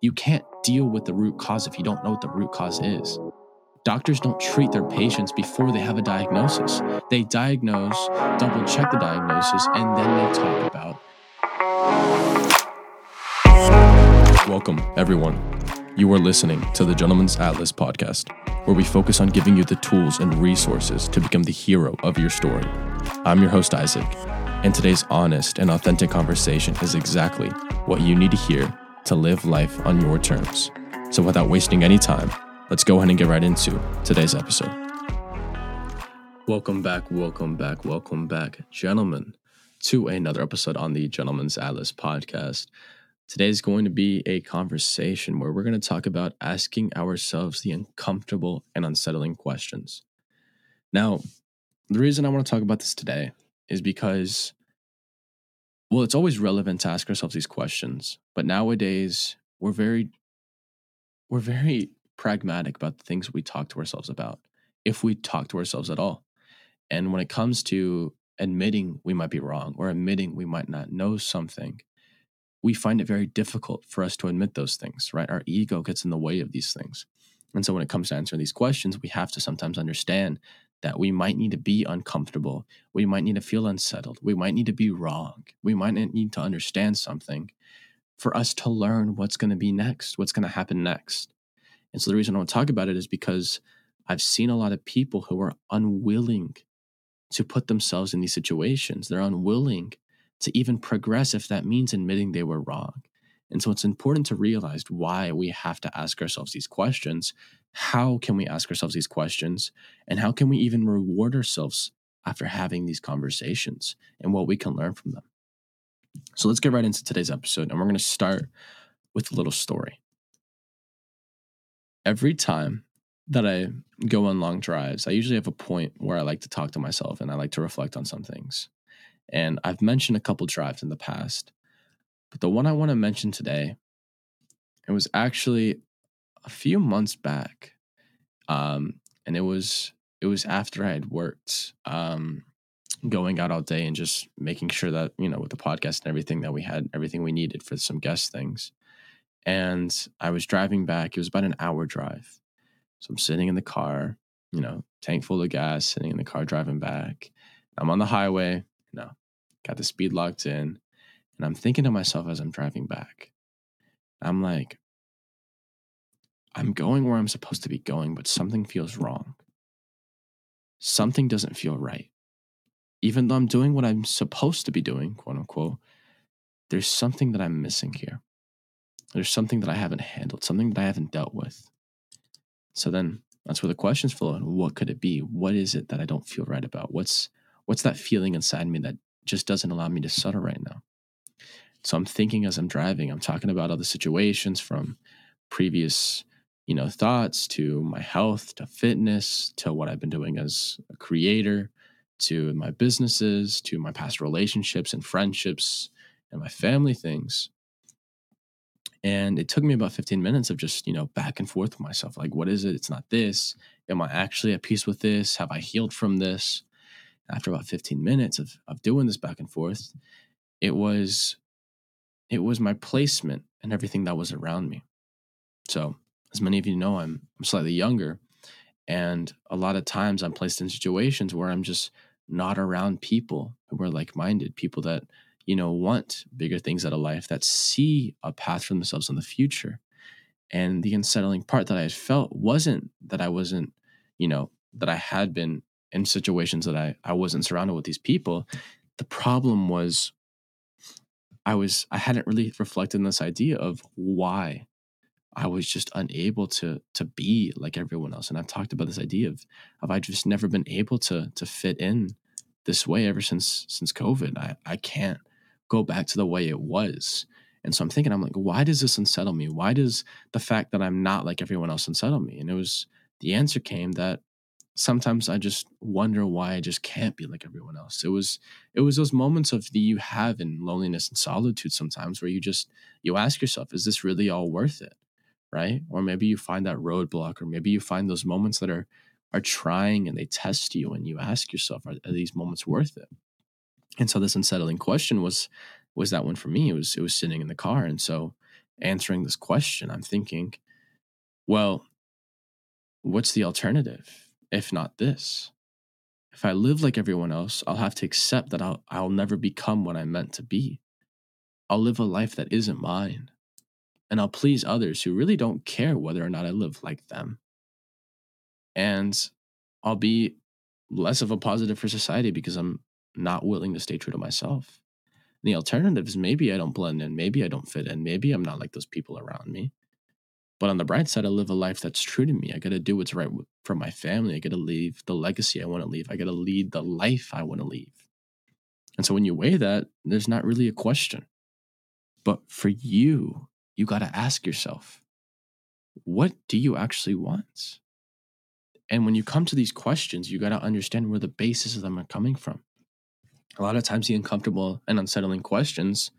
You can't deal with the root cause if you don't know what the root cause is. Doctors don't treat their patients before they have a diagnosis. They diagnose, double check the diagnosis, and then they talk about. Welcome, everyone. You are listening to the Gentleman's Atlas podcast, where we focus on giving you the tools and resources to become the hero of your story. I'm your host, Isaac, and today's honest and authentic conversation is exactly what you need to hear to live life on your terms. So, without wasting any time, let's go ahead and get right into today's episode. Welcome back, welcome back, welcome back, gentlemen, to another episode on the Gentleman's Atlas podcast. Today is going to be a conversation where we're going to talk about asking ourselves the uncomfortable and unsettling questions. Now, the reason I want to talk about this today is because, well, it's always relevant to ask ourselves these questions, but nowadays we're very, we're very pragmatic about the things we talk to ourselves about, if we talk to ourselves at all. And when it comes to admitting we might be wrong or admitting we might not know something, we find it very difficult for us to admit those things, right? Our ego gets in the way of these things. And so when it comes to answering these questions, we have to sometimes understand that we might need to be uncomfortable. We might need to feel unsettled. We might need to be wrong. We might need to understand something for us to learn what's going to be next, what's going to happen next. And so the reason I want to talk about it is because I've seen a lot of people who are unwilling to put themselves in these situations. They're unwilling to even progress if that means admitting they were wrong. And so it's important to realize why we have to ask ourselves these questions. How can we ask ourselves these questions? And how can we even reward ourselves after having these conversations and what we can learn from them? So let's get right into today's episode. And we're going to start with a little story. Every time that I go on long drives, I usually have a point where I like to talk to myself and I like to reflect on some things. And I've mentioned a couple drives in the past, but the one I want to mention today, it was actually a few months back. Um, and it was it was after I had worked, um, going out all day and just making sure that, you know, with the podcast and everything that we had everything we needed for some guest things. And I was driving back. It was about an hour drive. So I'm sitting in the car, you know, tank full of gas, sitting in the car driving back. I'm on the highway, no, got the speed locked in. And I'm thinking to myself as I'm driving back, I'm like, I'm going where I'm supposed to be going, but something feels wrong. Something doesn't feel right. Even though I'm doing what I'm supposed to be doing, quote unquote, there's something that I'm missing here. There's something that I haven't handled, something that I haven't dealt with. So then that's where the questions flow. And what could it be? What is it that I don't feel right about? What's what's that feeling inside me that just doesn't allow me to settle right now. So I'm thinking as I'm driving, I'm talking about other situations from previous, you know, thoughts to my health, to fitness, to what I've been doing as a creator, to my businesses, to my past relationships and friendships and my family things. And it took me about 15 minutes of just, you know, back and forth with myself. Like, what is it? It's not this. Am I actually at peace with this? Have I healed from this? after about 15 minutes of, of doing this back and forth, it was it was my placement and everything that was around me. So, as many of you know, I'm, I'm slightly younger. And a lot of times I'm placed in situations where I'm just not around people who are like minded, people that, you know, want bigger things out of life, that see a path for themselves in the future. And the unsettling part that I had felt wasn't that I wasn't, you know, that I had been in situations that I, I wasn't surrounded with these people. The problem was I was I hadn't really reflected on this idea of why I was just unable to to be like everyone else. And I've talked about this idea of of I just never been able to to fit in this way ever since since COVID. I, I can't go back to the way it was. And so I'm thinking, I'm like, why does this unsettle me? Why does the fact that I'm not like everyone else unsettle me? And it was the answer came that sometimes I just wonder why I just can't be like everyone else. It was it was those moments of the you have in loneliness and solitude sometimes where you just you ask yourself, is this really all worth it? Right? Or maybe you find that roadblock, or maybe you find those moments that are are trying and they test you and you ask yourself, are, are these moments worth it? And so this unsettling question was was that one for me. It was it was sitting in the car. And so answering this question, I'm thinking, well, what's the alternative if not this? If I live like everyone else, I'll have to accept that I'll, I'll never become what I'm meant to be. I'll live a life that isn't mine. And I'll please others who really don't care whether or not I live like them. And I'll be less of a positive for society because I'm not willing to stay true to myself. And the alternative is maybe I don't blend in, maybe I don't fit in, maybe I'm not like those people around me. But on the bright side, I live a life that's true to me. I got to do what's right for my family. I got to leave the legacy I want to leave. I got to lead the life I want to leave. And so when you weigh that, there's not really a question. But for you, you got to ask yourself, what do you actually want? And when you come to these questions, you got to understand where the basis of them are coming from. A lot of times, the uncomfortable and unsettling questions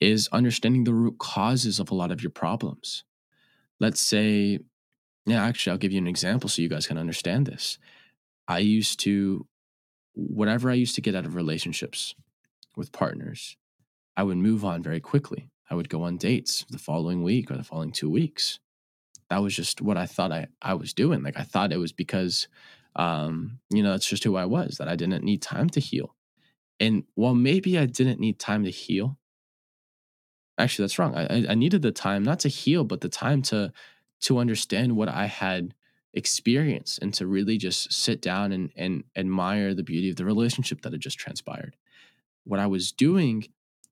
is understanding the root causes of a lot of your problems let's say, yeah, actually, I'll give you an example so you guys can understand this. I used to, whatever I used to get out of relationships with partners, I would move on very quickly. I would go on dates the following week or the following two weeks. That was just what I thought I, I was doing. Like I thought it was because, um, you know, that's just who I was, that I didn't need time to heal. And while maybe I didn't need time to heal, actually that's wrong I, I needed the time not to heal but the time to to understand what i had experienced and to really just sit down and and admire the beauty of the relationship that had just transpired what i was doing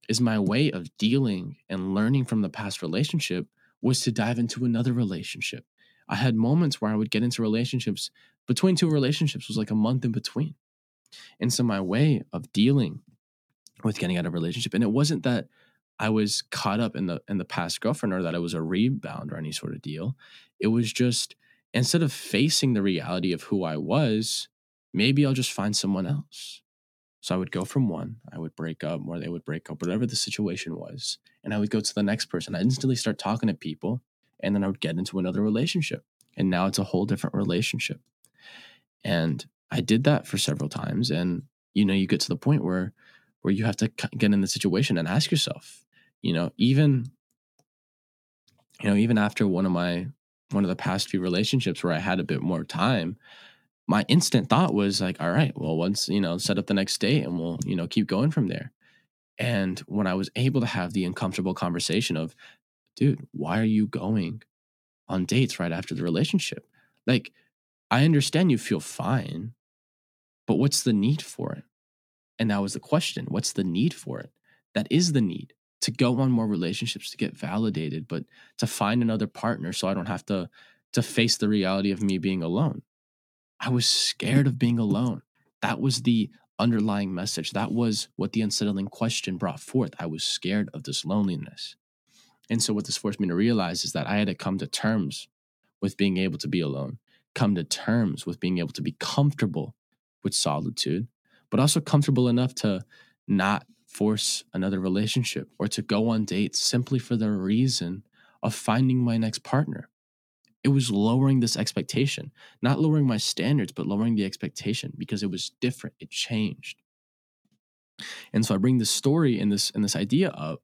is my way of dealing and learning from the past relationship was to dive into another relationship i had moments where i would get into relationships between two relationships was like a month in between and so my way of dealing with getting out of relationship and it wasn't that I was caught up in the in the past girlfriend or that it was a rebound or any sort of deal. It was just instead of facing the reality of who I was, maybe I'll just find someone else. So I would go from one, I would break up, or they would break up, whatever the situation was, and I would go to the next person. I instantly start talking to people, and then I would get into another relationship, and now it's a whole different relationship. And I did that for several times, and you know, you get to the point where where you have to get in the situation and ask yourself, you know, even you know, even after one of my one of the past few relationships where I had a bit more time, my instant thought was like, all right, well, once, you know, set up the next date and we'll, you know, keep going from there. And when I was able to have the uncomfortable conversation of, dude, why are you going on dates right after the relationship? Like, I understand you feel fine, but what's the need for it? And that was the question what's the need for it? That is the need to go on more relationships to get validated, but to find another partner so I don't have to to face the reality of me being alone. I was scared of being alone. That was the underlying message. That was what the unsettling question brought forth. I was scared of this loneliness. And so, what this forced me to realize is that I had to come to terms with being able to be alone, come to terms with being able to be comfortable with solitude, but also comfortable enough to not force another relationship or to go on dates simply for the reason of finding my next partner. It was lowering this expectation, not lowering my standards, but lowering the expectation because it was different. It changed. And so I bring this story and this and this idea up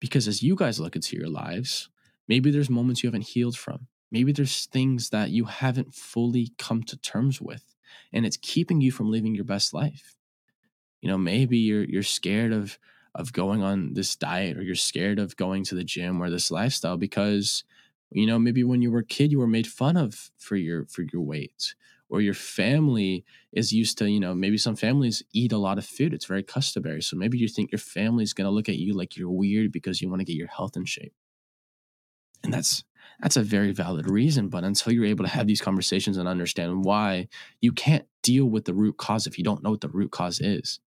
because as you guys look into your lives, maybe there's moments you haven't healed from. Maybe there's things that you haven't fully come to terms with, and it's keeping you from living your best life you know maybe you're you're scared of of going on this diet or you're scared of going to the gym or this lifestyle because you know maybe when you were a kid you were made fun of for your for your weight or your family is used to you know maybe some families eat a lot of food it's very customary so maybe you think your family's going to look at you like you're weird because you want to get your health in shape. And that's that's a very valid reason but until you're able to have these conversations and understand why you can't deal with the root cause if you don't know what the root cause is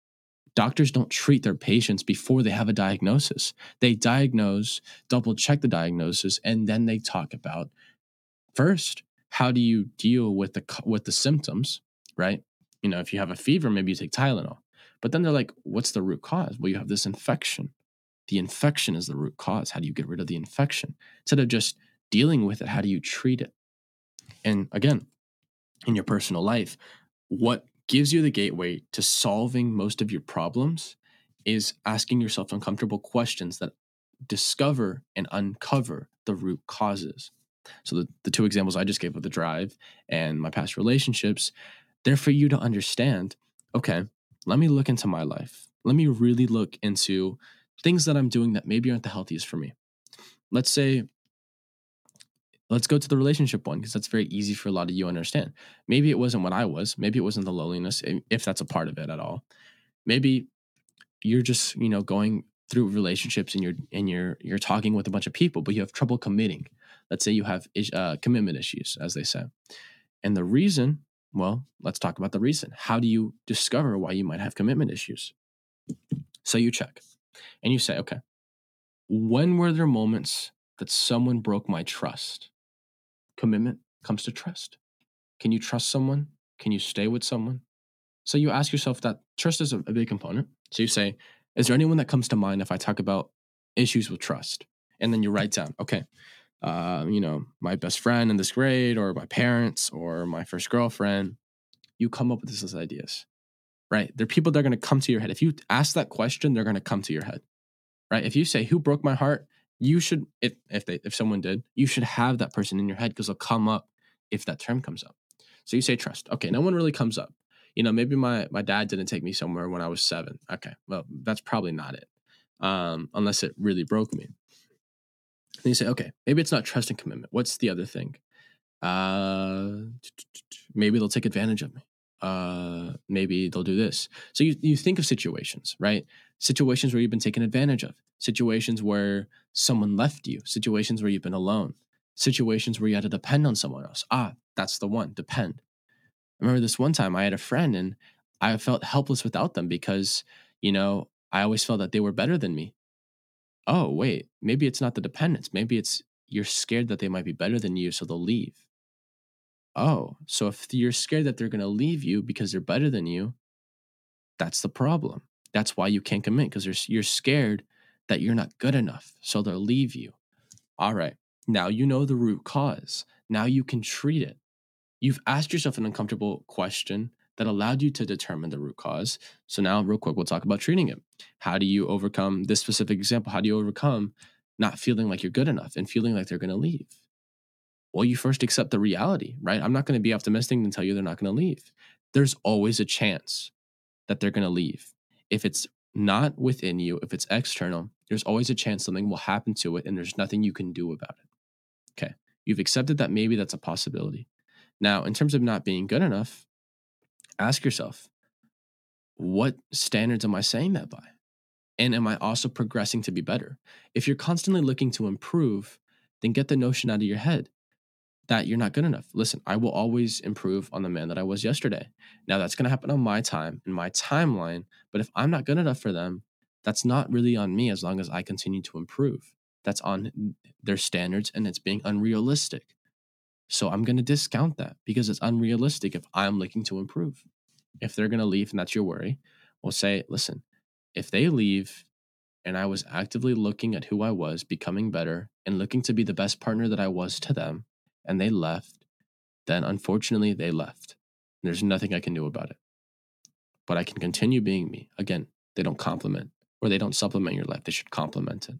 Doctors don't treat their patients before they have a diagnosis. They diagnose, double check the diagnosis, and then they talk about first, how do you deal with the with the symptoms, right? You know, if you have a fever, maybe you take Tylenol. But then they're like, what's the root cause? Well, you have this infection. The infection is the root cause. How do you get rid of the infection? Instead of just dealing with it, how do you treat it? And again, in your personal life, what gives you the gateway to solving most of your problems is asking yourself uncomfortable questions that discover and uncover the root causes. So the, the two examples I just gave of the drive and my past relationships, they're for you to understand, okay, let me look into my life. Let me really look into things that I'm doing that maybe aren't the healthiest for me. Let's say let's go to the relationship one because that's very easy for a lot of you to understand. Maybe it wasn't what I was. Maybe it wasn't the loneliness, if that's a part of it at all. Maybe you're just you know going through relationships and you're and you're you're talking with a bunch of people, but you have trouble committing. Let's say you have uh, commitment issues, as they say, and the reason. Well, let's talk about the reason. How do you discover why you might have commitment issues? So you check and you say, okay, when were there moments that someone broke my trust? Commitment comes to trust. Can you trust someone? Can you stay with someone? So you ask yourself that trust is a, a big component. So you say, is there anyone that comes to mind if I talk about issues with trust? And then you write down, okay, uh, you know, my best friend in this grade, or my parents, or my first girlfriend. You come up with these ideas, right? They're people that are going to come to your head. If you ask that question, they're going to come to your head, right? If you say, "Who broke my heart?" You should if if they if someone did you should have that person in your head because they'll come up if that term comes up. So you say trust. Okay no one really comes up. You know maybe my my dad didn't take me somewhere when i was seven. Okay well that's probably not it um unless it really broke me. Then you say okay maybe it's not trust and commitment. What's the other thing? Uh maybe they'll take advantage of me. Uh maybe they'll do this. So you, you think of situations right situations where you've been taken advantage of situations where someone left you situations where you've been alone situations where you had to depend on someone else. Ah that's the one depend. I remember this one time i had a friend and i felt helpless without them because you know i always felt that they were better than me. Oh wait maybe it's not the dependence. Maybe it's you're scared that they might be better than you so they'll leave. Oh, so if you're scared that they're going to leave you because they're better than you, that's the problem. That's why you can't commit because you're scared that you're not good enough. So they'll leave you. All right. Now you know the root cause. Now you can treat it. You've asked yourself an uncomfortable question that allowed you to determine the root cause. So now, real quick, we'll talk about treating it. How do you overcome this specific example? How do you overcome not feeling like you're good enough and feeling like they're going to leave? well, you first accept the reality, right? I'm not going to be optimistic and tell you they're not going to leave. There's always a chance that they're going to leave. If it's not within you, if it's external, there's always a chance something will happen to it and there's nothing you can do about it. Okay. You've accepted that maybe that's a possibility. Now, in terms of not being good enough, ask yourself, what standards am I saying that by? And am I also progressing to be better? If you're constantly looking to improve, then get the notion out of your head that you're not good enough. Listen, I will always improve on the man that I was yesterday. Now that's going to happen on my time and my timeline, but if I'm not good enough for them, that's not really on me as long as I continue to improve. That's on their standards and it's being unrealistic. So I'm going to discount that because it's unrealistic if I'm looking to improve. If they're going to leave and that's your worry, we'll say, listen, if they leave and I was actively looking at who I was, becoming better, and looking to be the best partner that I was to them, and they left, then unfortunately they left. There's nothing I can do about it. But I can continue being me. Again, they don't complement or they don't supplement your life. They should complement it.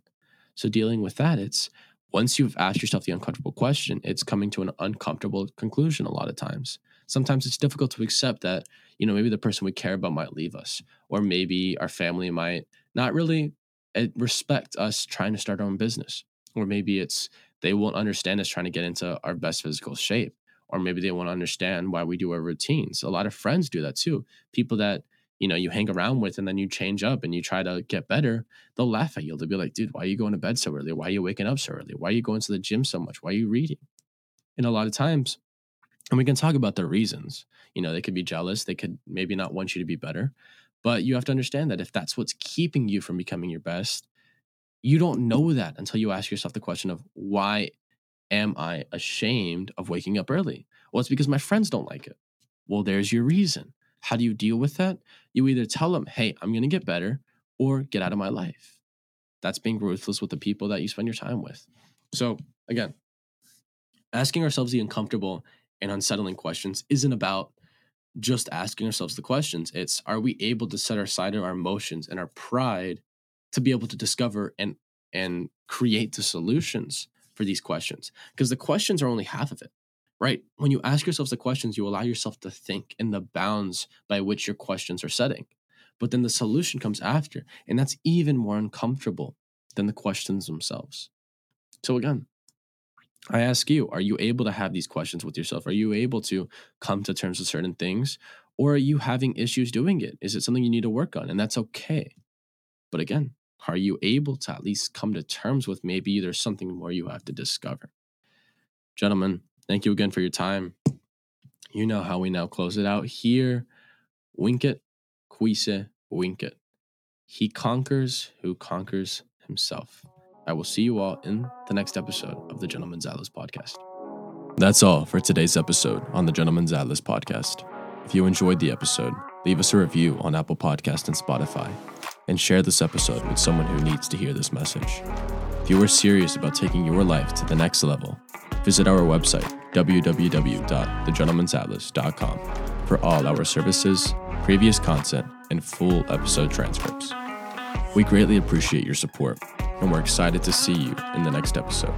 So dealing with that, it's once you've asked yourself the uncomfortable question, it's coming to an uncomfortable conclusion a lot of times. Sometimes it's difficult to accept that, you know, maybe the person we care about might leave us, or maybe our family might not really eh, respect us trying to start our own business, or maybe it's they won't understand us trying to get into our best physical shape or maybe they won't understand why we do our routines. A lot of friends do that too. People that you know you hang around with and then you change up and you try to get better they'll laugh at you. They'll be like dude why are you going to bed so early? Why are you waking up so early? Why are you going to the gym so much? Why are you reading? And a lot of times and we can talk about the reasons. You know they could be jealous. They could maybe not want you to be better. But you have to understand that if that's what's keeping you from becoming your best you don't know that until you ask yourself the question of why am I ashamed of waking up early? Well, it's because my friends don't like it. Well, there's your reason. How do you deal with that? You either tell them, hey, I'm going to get better, or get out of my life. That's being ruthless with the people that you spend your time with. So, again, asking ourselves the uncomfortable and unsettling questions isn't about just asking ourselves the questions. It's are we able to set aside our emotions and our pride to be able to discover and and create the solutions for these questions because the questions are only half of it right when you ask yourself the questions you allow yourself to think in the bounds by which your questions are setting but then the solution comes after and that's even more uncomfortable than the questions themselves so again I ask you, are you able to have these questions with yourself? Are you able to come to terms with certain things? Or are you having issues doing it? Is it something you need to work on? And that's okay. But again, are you able to at least come to terms with maybe there's something more you have to discover? Gentlemen, thank you again for your time. You know how we now close it out here. Wink it, quise, wink it. He conquers who conquers himself. I will see you all in the next episode of the Gentleman's Atlas podcast. That's all for today's episode on the Gentleman's Atlas podcast. If you enjoyed the episode, leave us a review on Apple Podcast and Spotify, and share this episode with someone who needs to hear this message. If you are serious about taking your life to the next level, visit our website, www.thegentleman'satlas.com, for all our services, previous content, and full episode transcripts. We greatly appreciate your support and we're excited to see you in the next episode.